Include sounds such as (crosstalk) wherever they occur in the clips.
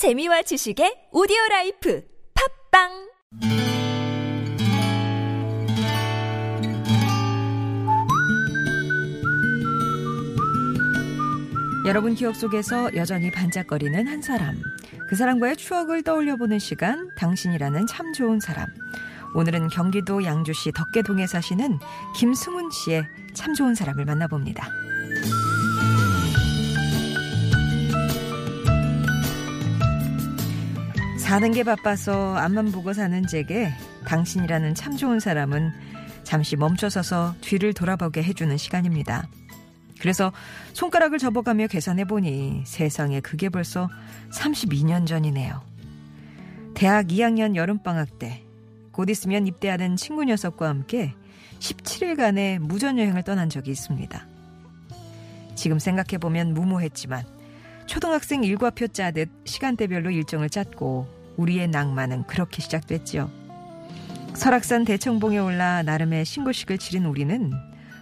재미와 지식의 오디오 라이프 팟빵 여러분 기억 속에서 여전히 반짝거리는 한 사람. 그 사람과의 추억을 떠올려 보는 시간, 당신이라는 참 좋은 사람. 오늘은 경기도 양주시 덕계동에 사시는 김승훈 씨의 참 좋은 사람을 만나봅니다. 사는 게 바빠서 앞만 보고 사는 제게 당신이라는 참 좋은 사람은 잠시 멈춰서서 뒤를 돌아보게 해주는 시간입니다. 그래서 손가락을 접어가며 계산해보니 세상에 그게 벌써 32년 전이네요. 대학 2학년 여름방학 때 곧 있으면 입대하는 친구 녀석과 함께 17일간의 무전여행을 떠난 적이 있습니다. 지금 생각해보면 무모했지만 초등학생 일과표 짜듯 시간대별로 일정을 짰고 우리의 낭만은 그렇게 시작됐죠. 설악산 대청봉에 올라 나름의 신고식을 치른 우리는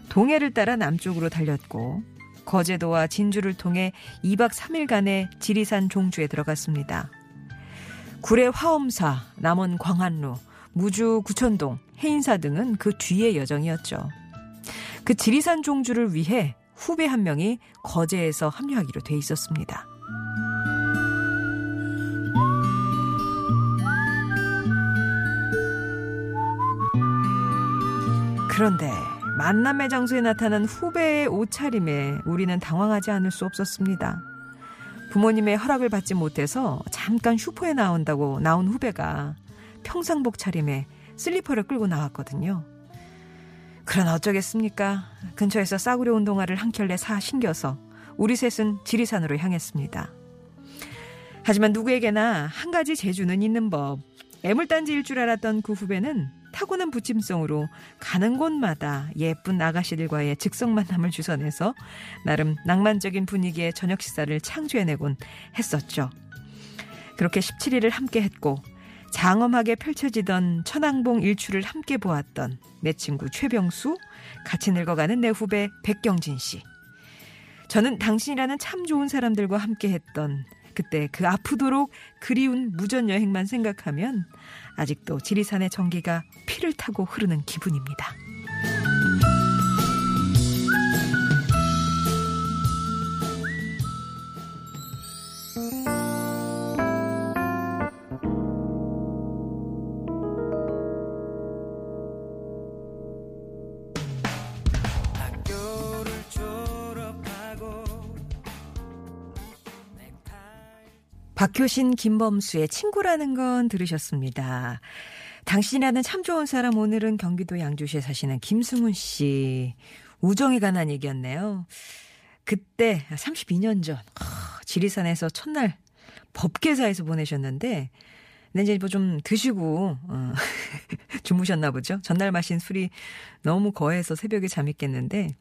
동해를 따라 남쪽으로 달렸고 거제도와 진주를 통해 2박 3일간의 지리산 종주에 들어갔습니다. 구례 화엄사, 남원 광안루, 무주 구천동, 해인사 등은 그 뒤의 여정이었죠. 그 지리산 종주를 위해 후배 한 명이 거제에서 합류하기로 돼 있었습니다. 그런데 만남의 장소에 나타난 후배의 옷차림에 우리는 당황하지 않을 수 없었습니다. 부모님의 허락을 받지 못해서 잠깐 슈퍼에 나온다고 나온 후배가 평상복 차림에 슬리퍼를 끌고 나왔거든요. 그러나 어쩌겠습니까? 근처에서 싸구려 운동화를 한 켤레 사 신겨서 우리 셋은 지리산으로 향했습니다. 하지만 누구에게나 한 가지 재주는 있는 법. 애물단지일 줄 알았던 그 후배는 타고난 부침성으로 가는 곳마다 예쁜 아가씨들과의 즉석 만남을 주선해서 나름 낭만적인 분위기의 저녁 식사를 창조해내곤 했었죠. 그렇게 17일을 함께 했고 장엄하게 펼쳐지던 천왕봉 일출을 함께 보았던 내 친구 최병수, 같이 늙어가는 내 후배 백경진 씨. 저는 당신이라는 참 좋은 사람들과 함께 했던 그때 그 아프도록 그리운 무전 여행만 생각하면 아직도 지리산의 전기가 피를 타고 흐르는 기분입니다. 박효신 김범수의 친구라는 건 들으셨습니다. 당신이라는 참 좋은 사람 오늘은 경기도 양주시에 사시는 김승훈 씨 우정에 관한 얘기였네요. 그때 32년 전 지리산에서 첫날 법계사에서 보내셨는데 근데 이제 뭐 좀 드시고 어, (laughs) 주무셨나 보죠. 전날 마신 술이 너무 거해서 새벽에 잠이 깼는데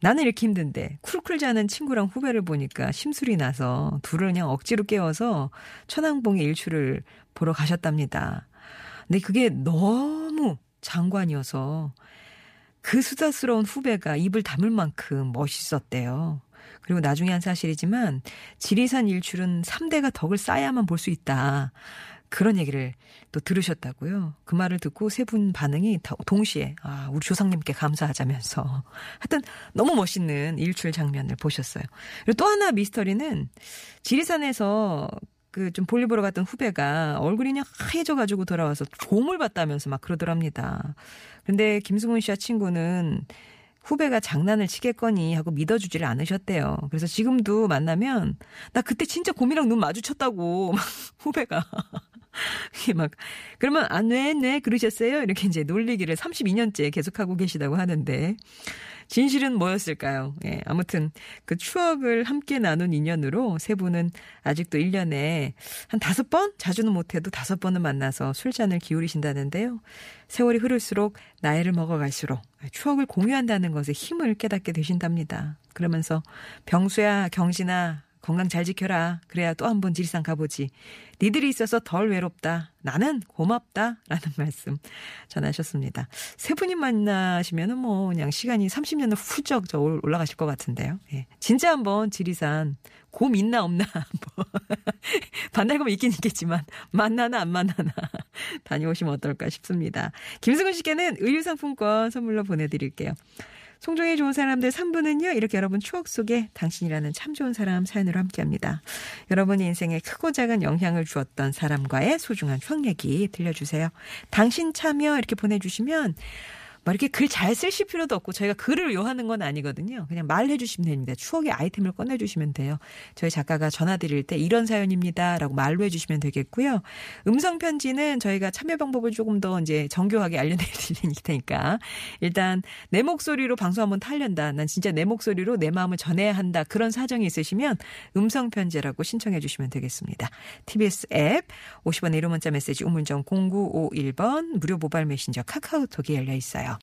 나는 이렇게 힘든데 쿨쿨 자는 친구랑 후배를 보니까 심술이 나서 둘을 그냥 억지로 깨워서 천왕봉의 일출을 보러 가셨답니다. 근데 그게 너무 장관이어서 그 수다스러운 후배가 입을 다물 만큼 멋있었대요. 그리고 나중에 한 사실이지만 지리산 일출은 3대가 덕을 쌓아야만 볼 수 있다. 그런 얘기를 또 들으셨다고요. 그 말을 듣고 세 분 반응이 동시에 아 우리 조상님께 감사하자면서 (laughs) 하여튼 너무 멋있는 일출 장면을 보셨어요. 그리고 또 하나 미스터리는 지리산에서 그좀 볼일 보러 갔던 후배가 얼굴이 그냥 하얘져 가지고 돌아와서 조을 봤다면서 막 그러더랍니다. 근데 김승훈 씨와 친구는 후배가 장난을 치겠거니 하고 믿어주지를 않으셨대요. 그래서 지금도 만나면 나 그때 진짜 곰이랑 눈 마주쳤다고 (laughs) 막 후배가 (laughs) 막 그러면 안왜네 네, 그러셨어요? 이렇게 이제 놀리기를 32년째 계속하고 계시다고 하는데 진실은 뭐였을까요? 예, 아무튼 그 추억을 함께 나눈 인연으로 세 분은 아직도 1년에 한 다섯 번? 자주는 못해도 다섯 번은 만나서 술잔을 기울이신다는데요. 세월이 흐를수록 나이를 먹어갈수록 추억을 공유한다는 것에 힘을 깨닫게 되신답니다. 그러면서 병수야, 경신아, 건강 잘 지켜라. 그래야 또 한 번 지리산 가보지. 니들이 있어서 덜 외롭다. 나는 고맙다. 라는 (laughs) 말씀 전하셨습니다. 세 분이 만나시면은 뭐 그냥 시간이 30년을 훌쩍 저 올라가실 것 같은데요. 예. 진짜 한번 지리산 곰 있나 없나 (laughs) 뭐 반달곰 있긴 있겠지만 만나나 안 만나나 (laughs) 다녀오시면 어떨까 싶습니다. 김승훈 씨께는 의류상품권 선물로 보내드릴게요. 송정의 좋은 사람들 3부는요, 이렇게 여러분 추억 속에 당신이라는 참 좋은 사람 사연으로 함께 합니다. 여러분 인생에 크고 작은 영향을 주었던 사람과의 소중한 추억 얘기 들려주세요. 당신 참여 이렇게 보내주시면 막 이렇게 글 잘 쓰실 필요도 없고 저희가 글을 요하는 건 아니거든요. 그냥 말해 주시면 됩니다. 추억의 아이템을 꺼내 주시면 돼요. 저희 작가가 전화 드릴 때 이런 사연입니다라고 말로 해 주시면 되겠고요. 음성 편지는 저희가 참여 방법을 조금 더 이제 정교하게 알려 드릴 (laughs) 테니까 일단 내 목소리로 방송 한번 타련다. 난 진짜 내 목소리로 내 마음을 전해야 한다. 그런 사정이 있으시면 음성 편지라고 신청해 주시면 되겠습니다. TBS 앱 50원의 1호 문자 메시지 우물정 0951번 무료 모바일 메신저 카카오톡이 열려 있어요.